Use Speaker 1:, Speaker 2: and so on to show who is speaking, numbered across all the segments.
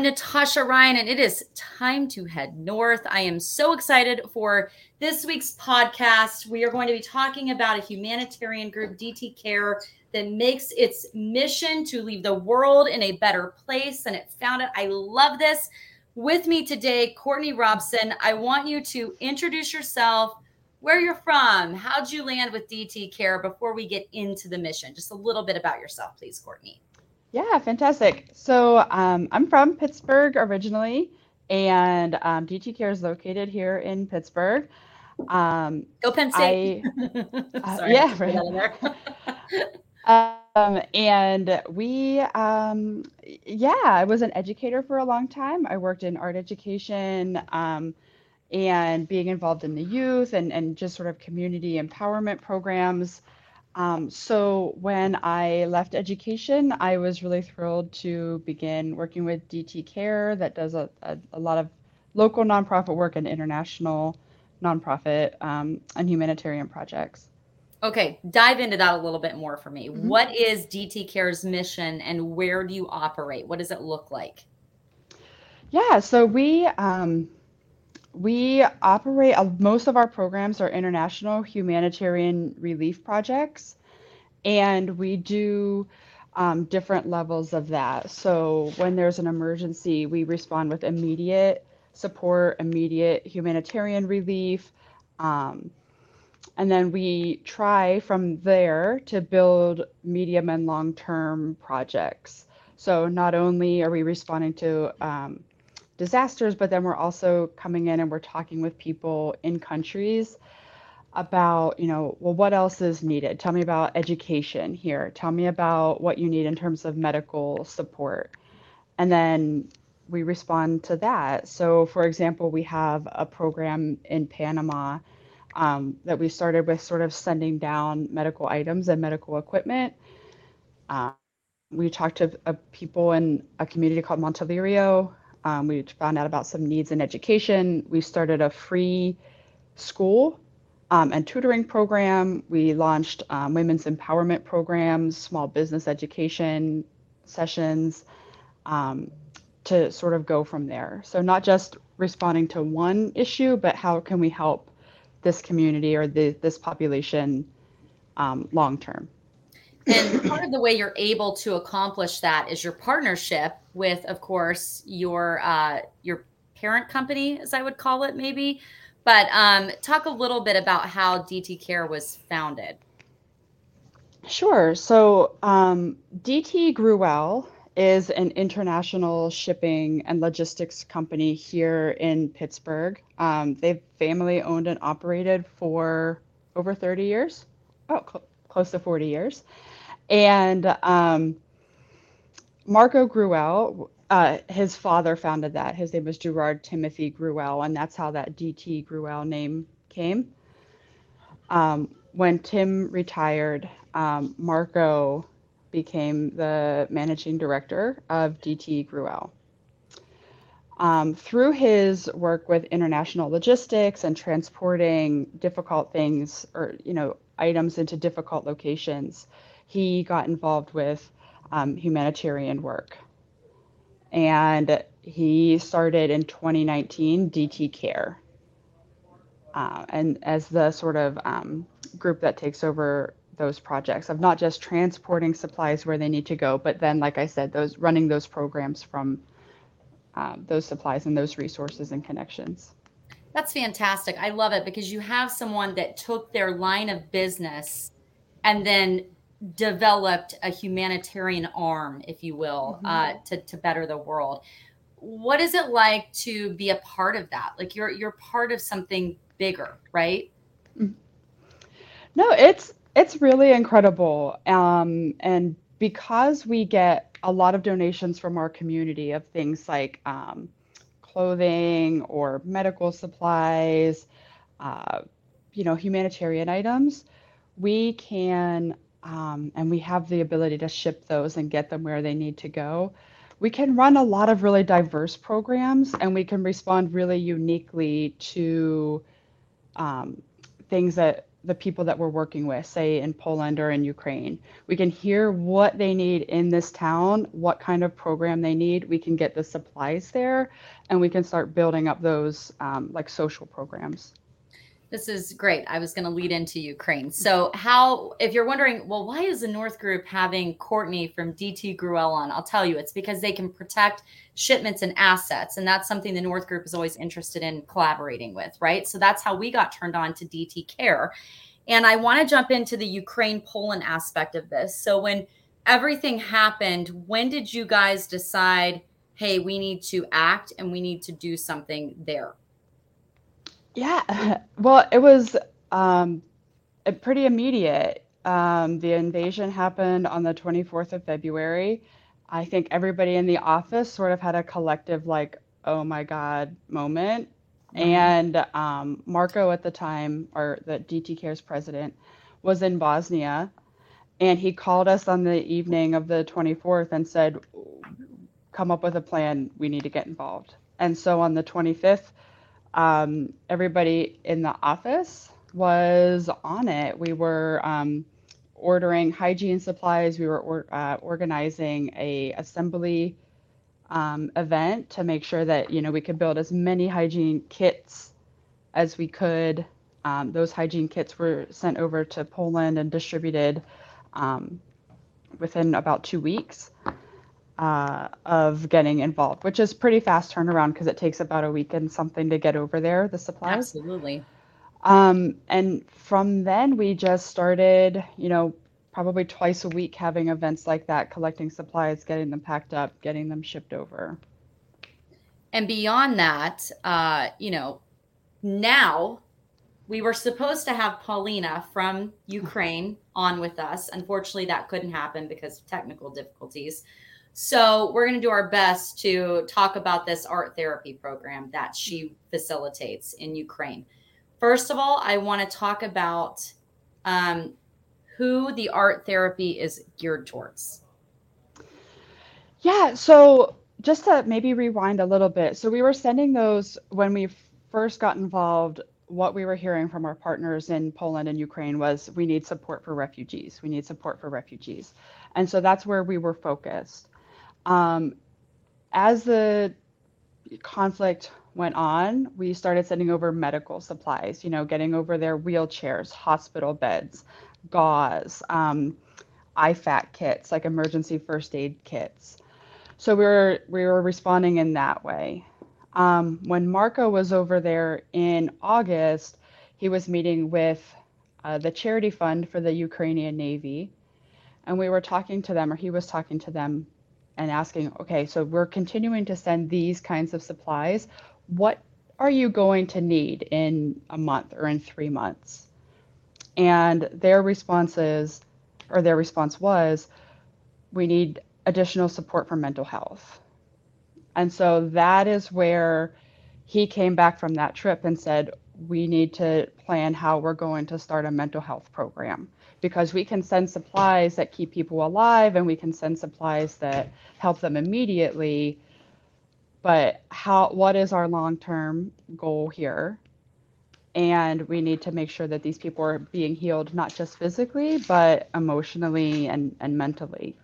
Speaker 1: I'm Natasha Ryan, and it is time to head north. I am so excited for this week's podcast. We are going to be talking about a humanitarian group, DT Care, that makes its mission to leave the world in a better place than it found it. I love this. With me today, Courtney Robson. I want you to introduce yourself, where you're from, how'd you land with DT Care before we get into the mission. Just a little bit about yourself, please, Courtney.
Speaker 2: Yeah, fantastic. So um, I'm from Pittsburgh originally, and um, DT Care is located here in Pittsburgh.
Speaker 1: Um, Go Penn State.
Speaker 2: I, uh, Sorry, yeah, right. um, and we, um, yeah, I was an educator for a long time. I worked in art education um, and being involved in the youth and, and just sort of community empowerment programs. Um, so when I left education, I was really thrilled to begin working with DT Care that does a, a, a lot of local nonprofit work and international nonprofit um, and humanitarian projects.
Speaker 1: Okay, dive into that a little bit more for me. Mm-hmm. What is DT Care's mission and where do you operate? What does it look like?
Speaker 2: Yeah, so we um, we operate, uh, most of our programs are international humanitarian relief projects, and we do um, different levels of that. So when there's an emergency, we respond with immediate support, immediate humanitarian relief. Um, and then we try from there to build medium and long term projects. So not only are we responding to um, disasters, but then we're also coming in and we're talking with people in countries about, you know, well, what else is needed? Tell me about education here. Tell me about what you need in terms of medical support. And then we respond to that. So, for example, we have a program in Panama um, that we started with sort of sending down medical items and medical equipment. Uh, we talked to uh, people in a community called Montelirio um, we found out about some needs in education. We started a free school um, and tutoring program. We launched um, women's empowerment programs, small business education sessions um, to sort of go from there. So, not just responding to one issue, but how can we help this community or the, this population um, long term?
Speaker 1: And part of the way you're able to accomplish that is your partnership with, of course, your uh, your parent company, as I would call it, maybe. But um, talk a little bit about how DT Care was founded.
Speaker 2: Sure. So um, DT Gruelle is an international shipping and logistics company here in Pittsburgh. Um, they've family owned and operated for over 30 years, oh, cl- close to 40 years. And um, Marco Gruelle, uh, his father founded that. His name was Gerard Timothy Gruelle, and that's how that DT Gruelle name came. Um, when Tim retired, um, Marco became the managing director of DT Gruelle. Um, through his work with international logistics and transporting difficult things or you know items into difficult locations, he got involved with um, humanitarian work. And he started in 2019 DT Care. Uh, and as the sort of um, group that takes over those projects of not just transporting supplies where they need to go, but then, like I said, those running those programs from um, those supplies and those resources and connections.
Speaker 1: That's fantastic. I love it because you have someone that took their line of business and then developed a humanitarian arm, if you will, mm-hmm. uh, to to better the world. What is it like to be a part of that? Like you're you're part of something bigger, right? Mm-hmm.
Speaker 2: No, it's it's really incredible, um, and because we get a lot of donations from our community of things like um, clothing or medical supplies, uh, you know, humanitarian items, we can um, and we have the ability to ship those and get them where they need to go, we can run a lot of really diverse programs and we can respond really uniquely to um, things that the people that we're working with, say in Poland or in Ukraine. We can hear what they need in this town, what kind of program they need. We can get the supplies there, and we can start building up those um, like social programs.
Speaker 1: This is great. I was going to lead into Ukraine. So, how, if you're wondering, well, why is the North Group having Courtney from DT Gruelle on? I'll tell you, it's because they can protect shipments and assets. And that's something the North Group is always interested in collaborating with, right? So, that's how we got turned on to DT Care. And I want to jump into the Ukraine Poland aspect of this. So, when everything happened, when did you guys decide, hey, we need to act and we need to do something there?
Speaker 2: Yeah, well, it was um, pretty immediate. Um, the invasion happened on the 24th of February. I think everybody in the office sort of had a collective, like, oh my God moment. Mm-hmm. And um, Marco at the time, or the DT Cares president, was in Bosnia. And he called us on the evening of the 24th and said, come up with a plan. We need to get involved. And so on the 25th, um, everybody in the office was on it. We were um, ordering hygiene supplies. We were or, uh, organizing a assembly um, event to make sure that you know we could build as many hygiene kits as we could. Um, those hygiene kits were sent over to Poland and distributed um, within about two weeks uh, of getting involved, which is pretty fast turnaround because it takes about a week and something to get over there, the supplies.
Speaker 1: Absolutely.
Speaker 2: Um, and from then we just started, you know, probably twice a week having events like that, collecting supplies, getting them packed up, getting them shipped over.
Speaker 1: And beyond that, uh, you know, now we were supposed to have Paulina from Ukraine on with us. Unfortunately, that couldn't happen because of technical difficulties. So we're going to do our best to talk about this art therapy program that she facilitates in Ukraine. First of all, I want to talk about um, who the art therapy is geared towards.
Speaker 2: Yeah, so just to maybe rewind a little bit. So we were sending those when we first got involved. What we were hearing from our partners in Poland and Ukraine was we need support for refugees. We need support for refugees. And so that's where we were focused. Um, as the conflict went on, we started sending over medical supplies, you know, getting over their wheelchairs, hospital beds, gauze, um, IFAK kits, like emergency first aid kits. So we were we were responding in that way. Um, when Marco was over there in August, he was meeting with uh, the charity fund for the Ukrainian Navy, and we were talking to them, or he was talking to them and asking, okay, so we're continuing to send these kinds of supplies. What are you going to need in a month or in three months? And their responses, or their response was, we need additional support for mental health. And so that is where he came back from that trip and said, we need to plan how we're going to start a mental health program because we can send supplies that keep people alive and we can send supplies that help them immediately. But how what is our long-term goal here? And we need to make sure that these people are being healed not just physically but emotionally and, and mentally.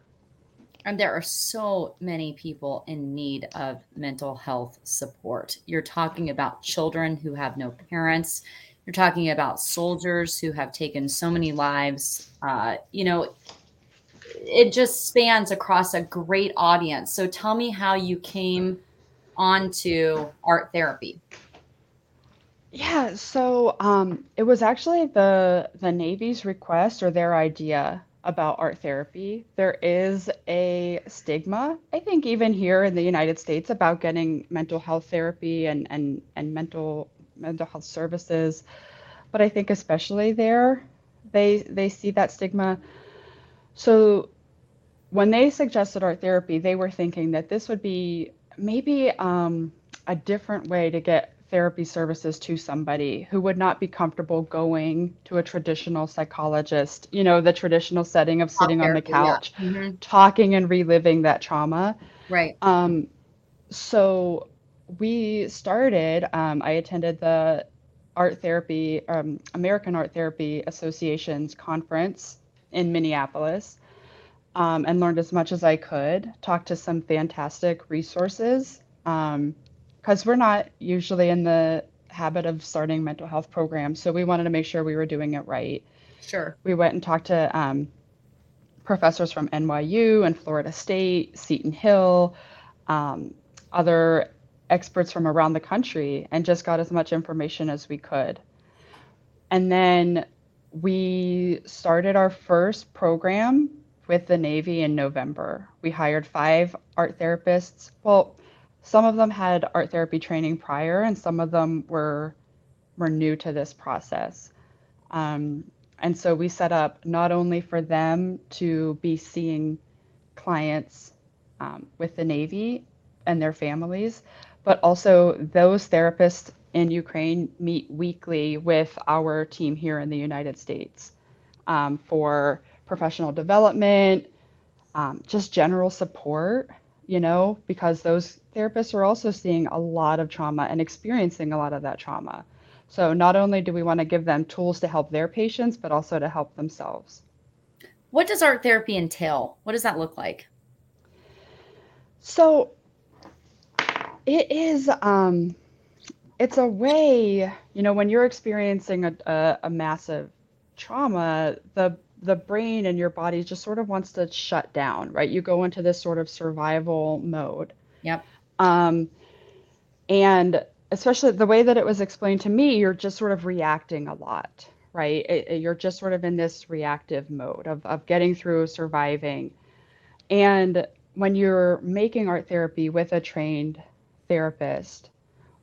Speaker 1: And there are so many people in need of mental health support. You're talking about children who have no parents you're talking about soldiers who have taken so many lives. Uh, you know, it just spans across a great audience. So tell me how you came onto art therapy.
Speaker 2: Yeah, so um, it was actually the the Navy's request or their idea about art therapy. There is a stigma, I think, even here in the United States, about getting mental health therapy and and and mental mental health services. But I think especially there, they they see that stigma. So when they suggested art therapy, they were thinking that this would be maybe um, a different way to get therapy services to somebody who would not be comfortable going to a traditional psychologist, you know, the traditional setting of sitting on the couch, yeah. mm-hmm. talking and reliving that trauma.
Speaker 1: Right.
Speaker 2: Um, so we started, um, I attended the art therapy, um, American Art Therapy Association's conference in Minneapolis um, and learned as much as I could. Talked to some fantastic resources because um, we're not usually in the habit of starting mental health programs, so we wanted to make sure we were doing it right.
Speaker 1: Sure.
Speaker 2: We went and talked to um, professors from NYU and Florida State, Seton Hill, um, other experts from around the country, and just got as much information as we could. And then we started our first program with the Navy in November. We hired five art therapists. Well, some of them had art therapy training prior, and some of them were were new to this process. Um, and so we set up not only for them to be seeing clients um, with the Navy and their families, but also those therapists in Ukraine meet weekly with our team here in the United States um, for professional development, um, just general support, you know, because those therapists are also seeing a lot of trauma and experiencing a lot of that trauma. So not only do we want to give them tools to help their patients, but also to help themselves.
Speaker 1: What does art therapy entail? What does that look like?
Speaker 2: So it is um it's a way, you know, when you're experiencing a, a, a massive trauma, the the brain and your body just sort of wants to shut down, right? You go into this sort of survival mode.
Speaker 1: Yep.
Speaker 2: Um, and especially the way that it was explained to me, you're just sort of reacting a lot, right? It, it, you're just sort of in this reactive mode of, of getting through, surviving. And when you're making art therapy with a trained therapist,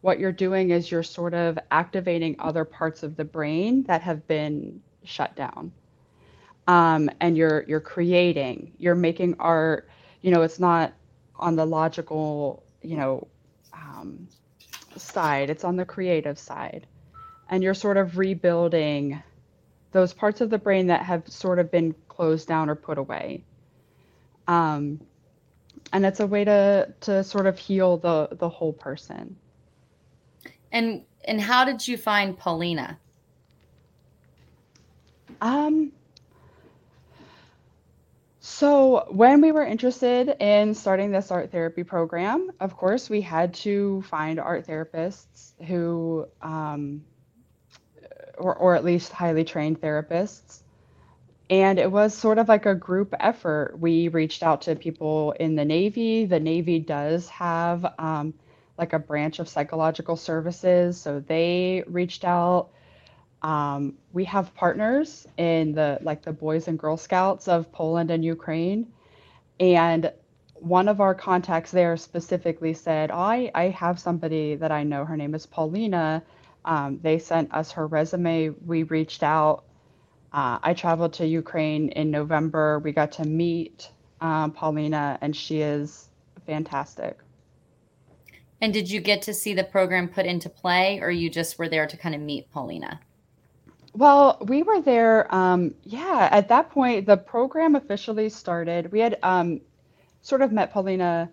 Speaker 2: what you're doing is you're sort of activating other parts of the brain that have been shut down. Um, and you're you're creating you're making art you know it's not on the logical you know um, side it's on the creative side. And you're sort of rebuilding those parts of the brain that have sort of been closed down or put away. Um, and it's a way to to sort of heal the the whole person
Speaker 1: and and how did you find paulina
Speaker 2: um so, when we were interested in starting this art therapy program, of course, we had to find art therapists who, um, or, or at least highly trained therapists. And it was sort of like a group effort. We reached out to people in the Navy. The Navy does have um, like a branch of psychological services. So they reached out um, we have partners in the like the Boys and Girl Scouts of Poland and Ukraine, and one of our contacts there specifically said, "I I have somebody that I know. Her name is Paulina. Um, they sent us her resume. We reached out. Uh, I traveled to Ukraine in November. We got to meet um, Paulina, and she is fantastic."
Speaker 1: And did you get to see the program put into play, or you just were there to kind of meet Paulina?
Speaker 2: Well, we were there. Um, yeah, at that point, the program officially started. We had um, sort of met Paulina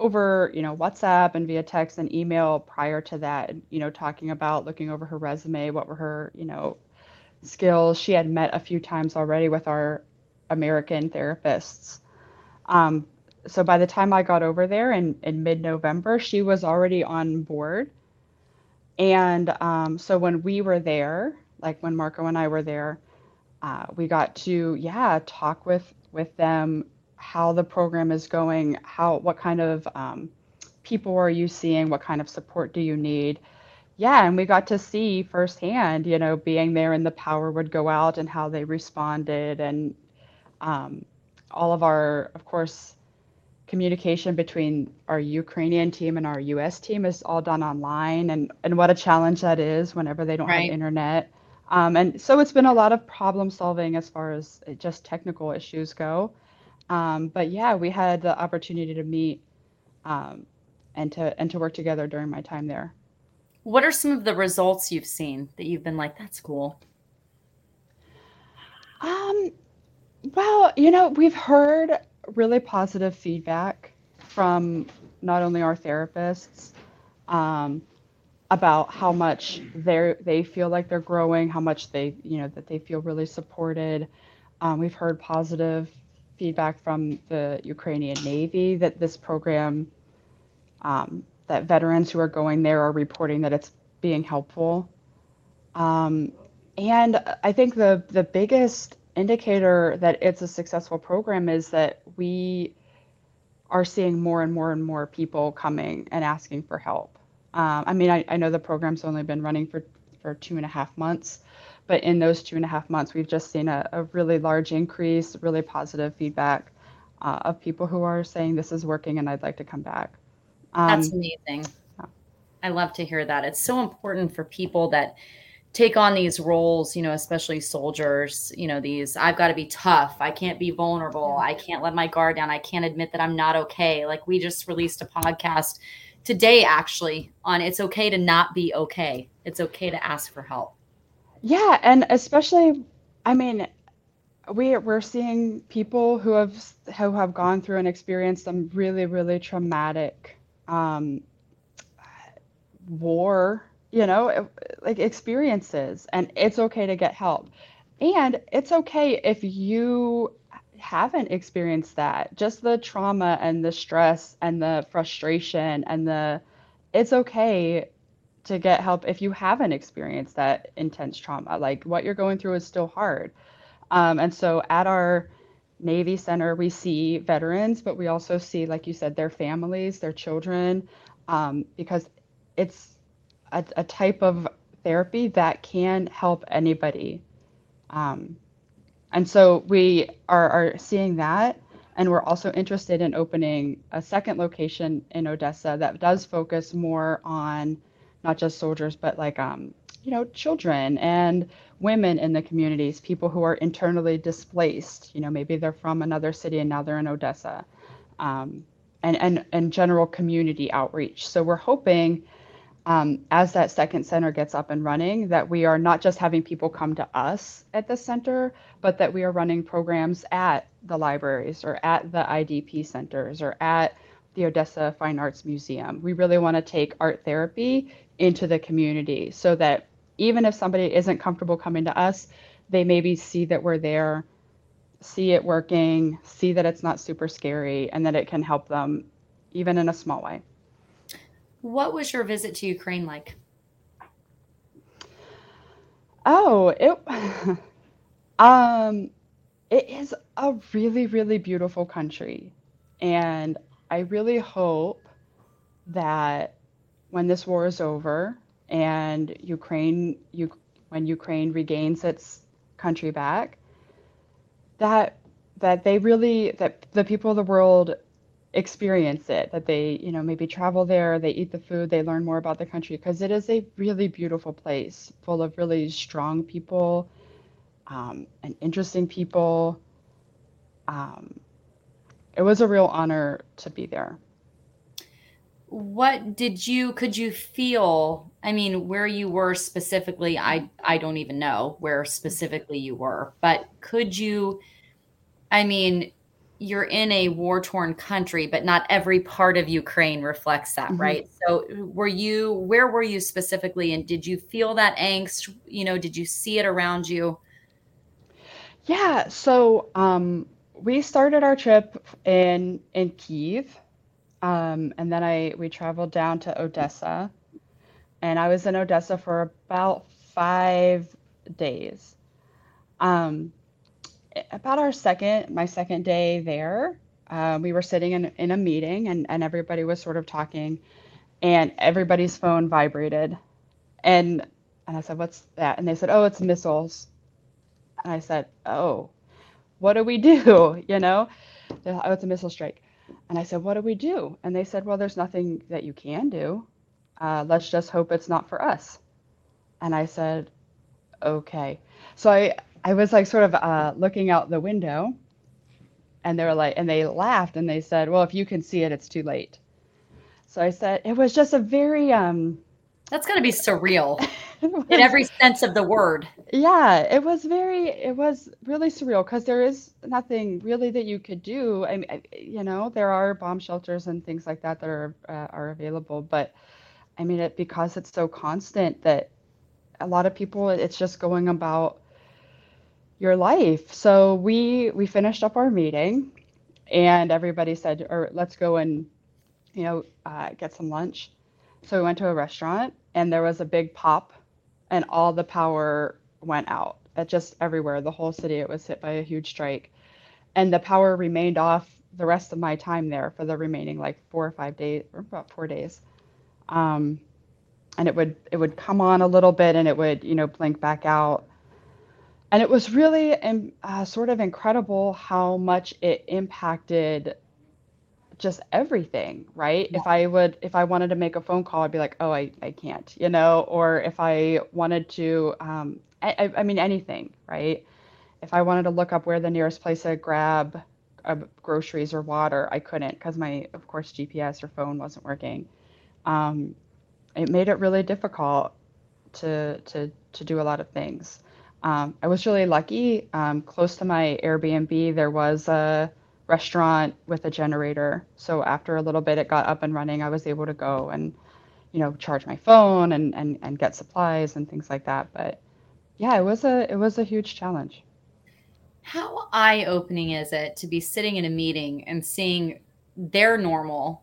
Speaker 2: over, you know, WhatsApp and via text and email prior to that. You know, talking about looking over her resume, what were her, you know, skills. She had met a few times already with our American therapists. Um, so by the time I got over there in, in mid-November, she was already on board. And um, so when we were there, like when Marco and I were there, uh, we got to yeah talk with with them how the program is going, how what kind of um, people are you seeing, what kind of support do you need. Yeah, and we got to see firsthand, you know, being there and the power would go out and how they responded, and um, all of our, of course, communication between our Ukrainian team and our US team is all done online and and what a challenge that is whenever they don't right. have internet. Um, and so it's been a lot of problem solving as far as just technical issues go. Um, but yeah, we had the opportunity to meet um, and to and to work together during my time there.
Speaker 1: What are some of the results you've seen that you've been like, that's cool?
Speaker 2: Um, well, you know, we've heard really positive feedback from not only our therapists, um, about how much they they feel like they're growing, how much they you know that they feel really supported. Um, we've heard positive feedback from the Ukrainian Navy that this program, um, that veterans who are going there are reporting that it's being helpful. Um, and I think the the biggest indicator that it's a successful program is that we are seeing more and more and more people coming and asking for help. Um, I mean, I, I know the program's only been running for, for two and a half months, but in those two and a half months, we've just seen a, a really large increase, really positive feedback uh, of people who are saying this is working and I'd like to come back.
Speaker 1: Um, That's amazing. Yeah. I love to hear that. It's so important for people that take on these roles, you know, especially soldiers, you know, these I've got to be tough. I can't be vulnerable. I can't let my guard down. I can't admit that I'm not okay. Like we just released a podcast today actually on it's okay to not be okay. It's okay to ask for help.
Speaker 2: Yeah, and especially I mean we we're seeing people who have who have gone through and experienced some really really traumatic um, war you know, like experiences, and it's okay to get help. And it's okay if you haven't experienced that, just the trauma and the stress and the frustration and the, it's okay to get help if you haven't experienced that intense trauma. Like what you're going through is still hard. Um, and so at our Navy Center, we see veterans, but we also see, like you said, their families, their children, um, because it's a, a type of therapy that can help anybody. Um, and so we are, are seeing that. And we're also interested in opening a second location in Odessa that does focus more on not just soldiers, but like, um, you know, children and women in the communities, people who are internally displaced. You know, maybe they're from another city and now they're in Odessa. Um, and, and, and general community outreach. So we're hoping um, as that second center gets up and running, that we are not just having people come to us at the center, but that we are running programs at the libraries or at the IDP centers or at the Odessa Fine Arts Museum. We really want to take art therapy into the community so that even if somebody isn't comfortable coming to us, they maybe see that we're there, see it working, see that it's not super scary, and that it can help them even in a small way.
Speaker 1: What was your visit to Ukraine like?
Speaker 2: Oh, it um it is a really really beautiful country and I really hope that when this war is over and Ukraine you when Ukraine regains its country back that that they really that the people of the world experience it that they you know maybe travel there they eat the food they learn more about the country because it is a really beautiful place full of really strong people um, and interesting people. Um, it was a real honor to be there
Speaker 1: what did you could you feel i mean where you were specifically i i don't even know where specifically you were but could you i mean you're in a war torn country, but not every part of Ukraine reflects that, mm-hmm. right? So, were you, where were you specifically? And did you feel that angst? You know, did you see it around you?
Speaker 2: Yeah. So, um, we started our trip in in Kiev, um, and then I we traveled down to Odessa, and I was in Odessa for about five days. Um, about our second, my second day there, uh, we were sitting in, in a meeting and, and everybody was sort of talking and everybody's phone vibrated. And, and I said, what's that? And they said, oh, it's missiles. And I said, oh, what do we do? You know, oh, it's a missile strike. And I said, what do we do? And they said, well, there's nothing that you can do. Uh, let's just hope it's not for us. And I said, okay. So I, I was like sort of uh, looking out the window, and they were like, and they laughed and they said, "Well, if you can see it, it's too late." So I said, it was just a very um.
Speaker 1: That's going to be surreal was, in every sense of the word.
Speaker 2: Yeah, it was very, it was really surreal because there is nothing really that you could do. I mean, you know, there are bomb shelters and things like that that are uh, are available, but I mean, it because it's so constant that a lot of people, it's just going about your life. So we we finished up our meeting, and everybody said, "Or let's go and you know uh, get some lunch." So we went to a restaurant, and there was a big pop, and all the power went out. It just everywhere, the whole city. It was hit by a huge strike, and the power remained off the rest of my time there for the remaining like four or five days, or about four days. Um, and it would it would come on a little bit, and it would you know blink back out. And it was really um, uh, sort of incredible how much it impacted just everything, right? Yeah. If I would, if I wanted to make a phone call, I'd be like, oh, I, I can't, you know, or if I wanted to, um, I, I mean, anything, right? If I wanted to look up where the nearest place to grab uh, groceries or water, I couldn't because my, of course, GPS or phone wasn't working. Um, it made it really difficult to to to do a lot of things. Um, I was really lucky. Um, close to my Airbnb, there was a restaurant with a generator. So after a little bit, it got up and running. I was able to go and, you know, charge my phone and and and get supplies and things like that. But yeah, it was a it was a huge challenge.
Speaker 1: How eye opening is it to be sitting in a meeting and seeing their normal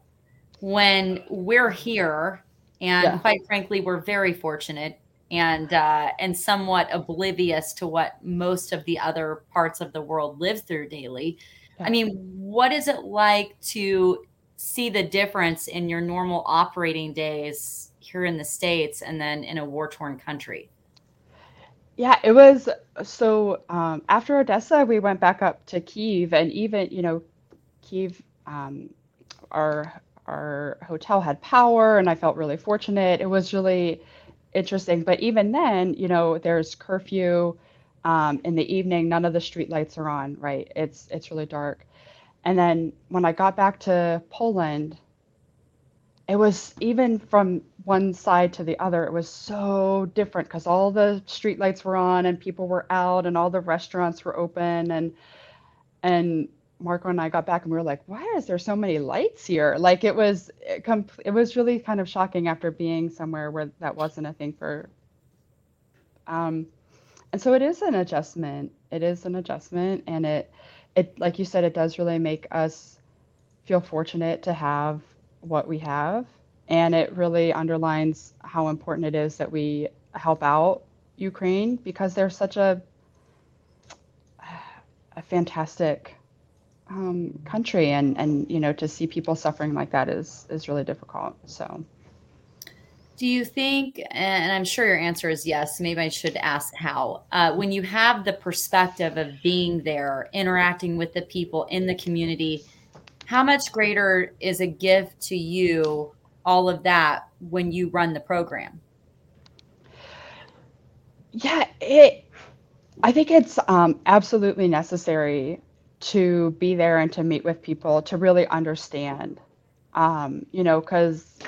Speaker 1: when we're here and yeah. quite frankly we're very fortunate and uh, and somewhat oblivious to what most of the other parts of the world live through daily I mean, what is it like to see the difference in your normal operating days here in the States and then in a war torn country?
Speaker 2: Yeah, it was so um, after Odessa, we went back up to Kiev, and even, you know, Kiev, um, our our hotel had power, and I felt really fortunate. It was really interesting. But even then, you know, there's curfew um, in the evening, none of the street lights are on, right? It's it's really dark. And then when I got back to Poland, it was even from one side to the other, it was so different because all the street lights were on and people were out and all the restaurants were open and and Marco and I got back and we were like, why is there so many lights here? Like it was it, it was really kind of shocking after being somewhere where that wasn't a thing for um and so it is an adjustment. It is an adjustment, and it, it like you said, it does really make us feel fortunate to have what we have, and it really underlines how important it is that we help out Ukraine because they're such a a fantastic um, country, and and you know to see people suffering like that is is really difficult. So.
Speaker 1: Do you think, and I'm sure your answer is yes, maybe I should ask how, uh, when you have the perspective of being there, interacting with the people in the community, how much greater is a gift to you, all of that, when you run the program?
Speaker 2: Yeah, it, I think it's um, absolutely necessary to be there and to meet with people to really understand. Um, you know, because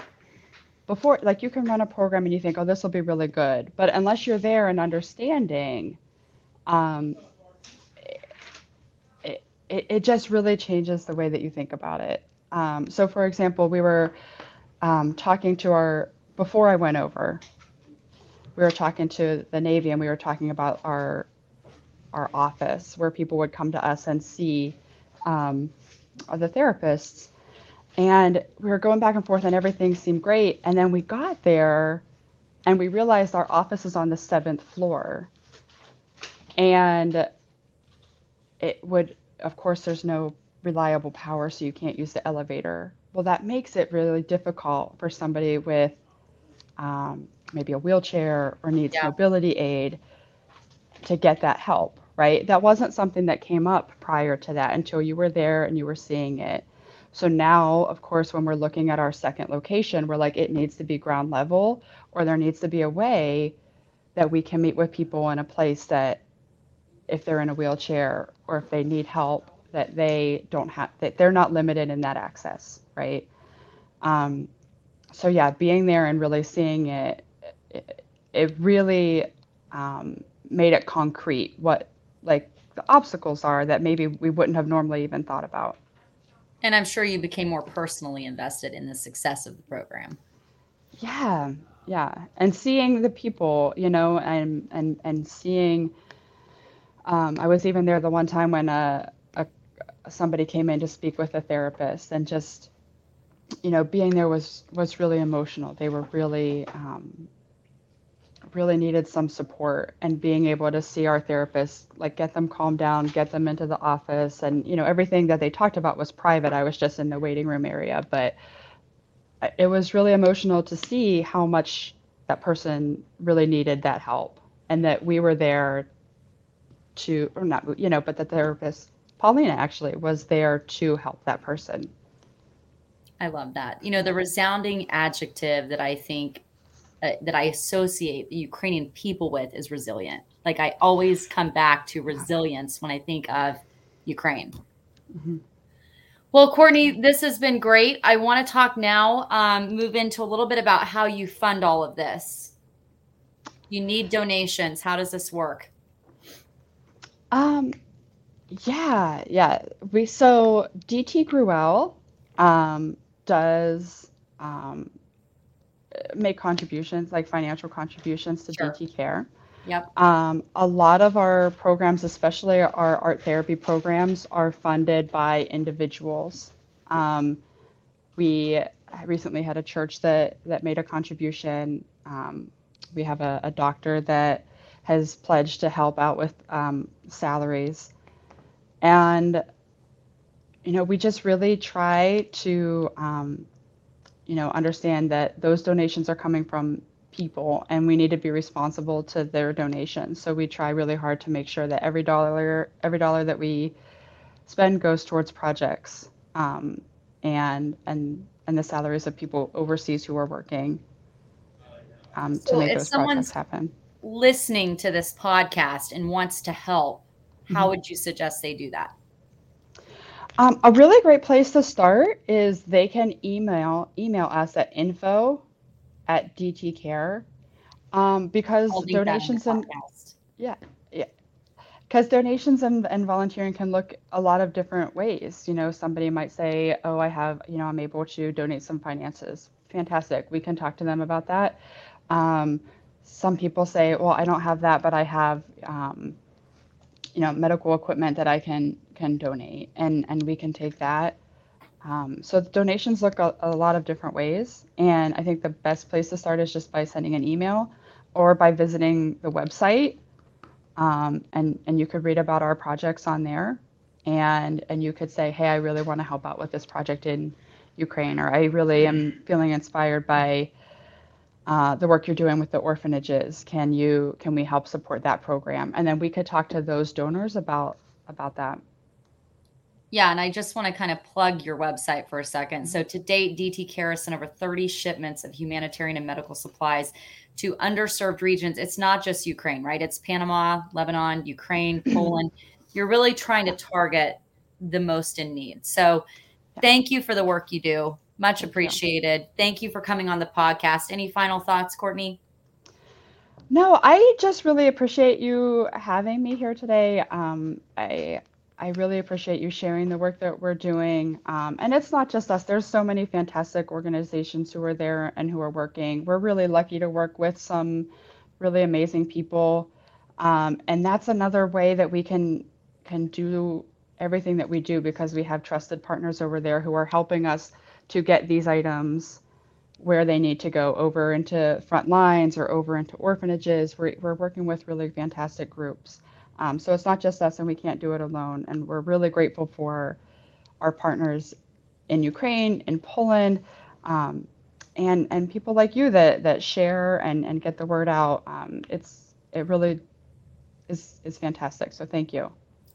Speaker 2: before like you can run a program and you think oh this will be really good. But unless you're there and understanding um, it, it, it just really changes the way that you think about it. Um, so for example we were um, talking to our before i went over we were talking to the navy and we were talking about our our office where people would come to us and see um, the therapists and we were going back and forth, and everything seemed great. And then we got there, and we realized our office is on the seventh floor. And it would, of course, there's no reliable power, so you can't use the elevator. Well, that makes it really difficult for somebody with um, maybe a wheelchair or needs yeah. mobility aid to get that help, right? That wasn't something that came up prior to that until you were there and you were seeing it. So now, of course, when we're looking at our second location, we're like, it needs to be ground level, or there needs to be a way that we can meet with people in a place that if they're in a wheelchair or if they need help, that they don't have, that they're not limited in that access, right? Um, so yeah, being there and really seeing it, it, it really um, made it concrete what like the obstacles are that maybe we wouldn't have normally even thought about.
Speaker 1: And I'm sure you became more personally invested in the success of the program.
Speaker 2: Yeah, yeah, and seeing the people, you know, and and and seeing. Um, I was even there the one time when a, a somebody came in to speak with a therapist, and just you know, being there was was really emotional. They were really um, really needed some support and being able to see our therapist like get them calmed down get them into the office and you know everything that they talked about was private. I was just in the waiting room area but it was really emotional to see how much that person really needed that help and that we were there to or not you know but the therapist paulina actually was there to help that person.
Speaker 1: I love that. You know the resounding adjective that i think uh, that I associate the Ukrainian people with is resilient. Like I always come back to resilience when I think of Ukraine. Mm-hmm. Well, Courtney, this has been great. I want to talk now, um, move into a little bit about how you fund all of this. You need donations. How does this work?
Speaker 2: Um, yeah, yeah. We so DT Gruelle um, does um, make contributions, like financial contributions to sure. DT Care.
Speaker 1: Yep.
Speaker 2: Um, a lot of our programs, especially our art therapy programs, are funded by individuals. Um, we recently had a church that that made a contribution. Um, we have a, a, doctor that has pledged to help out with um, salaries, and you know we just really try to um, you know, understand that those donations are coming from people and we need to be responsible to their donations. So we try really hard to make sure that every dollar every dollar that we spend goes towards projects um, and and and the salaries of people overseas who are working um, so to make those projects happen.
Speaker 1: Listening to this podcast and wants to help, how mm-hmm. would you suggest they do that?
Speaker 2: Um, a really great place to start is they can email email us at info at dtcare um, because donations and yeah yeah because donations and, and volunteering can look a lot of different ways. You know, somebody might say, "Oh, I have you know I'm able to donate some finances." Fantastic. We can talk to them about that. Um, some people say, "Well, I don't have that, but I have." Um, you know medical equipment that I can can donate, and and we can take that. Um, so donations look a, a, lot of different ways, and I think the best place to start is just by sending an email or by visiting the website, um, and and you could read about our projects on there, and and you could say, hey, I really want to help out with this project in Ukraine, or I really am feeling inspired by uh, the work you're doing with the orphanages. Can you can we help support that program? And then we could talk to those donors about about that.
Speaker 1: Yeah, and I just want to kind of plug your website for a second. So to date, DT Care has sent over 30 shipments of humanitarian and medical supplies to underserved regions. It's not just Ukraine, right? It's Panama, Lebanon, Ukraine, Poland. You're really trying to target the most in need. So thank you for the work you do. Much appreciated. Thank you for coming on the podcast. Any final thoughts, Courtney?
Speaker 2: No, I just really appreciate you having me here today. Um, I I really appreciate you sharing the work that we're doing. Um, and it's not just us. There's so many fantastic organizations who are there and who are working. We're really lucky to work with some really amazing people. Um, and that's another way that we can can do everything that we do because we have trusted partners over there who are helping us to get these items where they need to go over into front lines or over into orphanages. We're, we're working with really fantastic groups. Um, so it's not just us and we can't do it alone. And we're really grateful for our partners in Ukraine, in Poland, um, and, and people like you that, that share and, and get the word out. Um, it's, it really is, is fantastic. So thank you.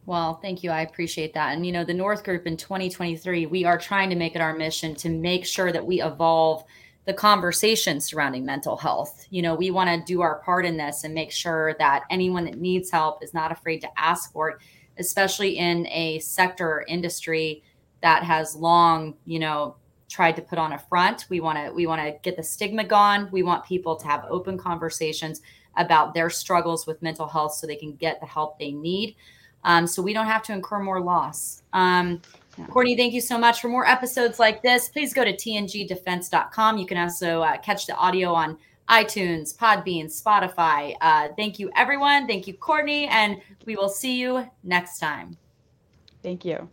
Speaker 1: Well, thank you. I appreciate that. And, you know, the North Group in 2023, we are trying to make it our mission to make sure that we evolve the conversation surrounding mental health. You know, we want to do our part in this and make sure that anyone that needs help is not afraid to ask for it, especially in a sector industry that has long, you know, tried to put on a front. We want to we want to get the stigma gone. We want people to have open conversations about their struggles with mental health so they can get the help they need um, so we don't have to incur more loss. Um, Yeah. Courtney, thank you so much. For more episodes like this, please go to tngdefense.com. You can also uh, catch the audio on iTunes, Podbean, Spotify. Uh, thank you, everyone. Thank you, Courtney. And we will see you next time.
Speaker 2: Thank you.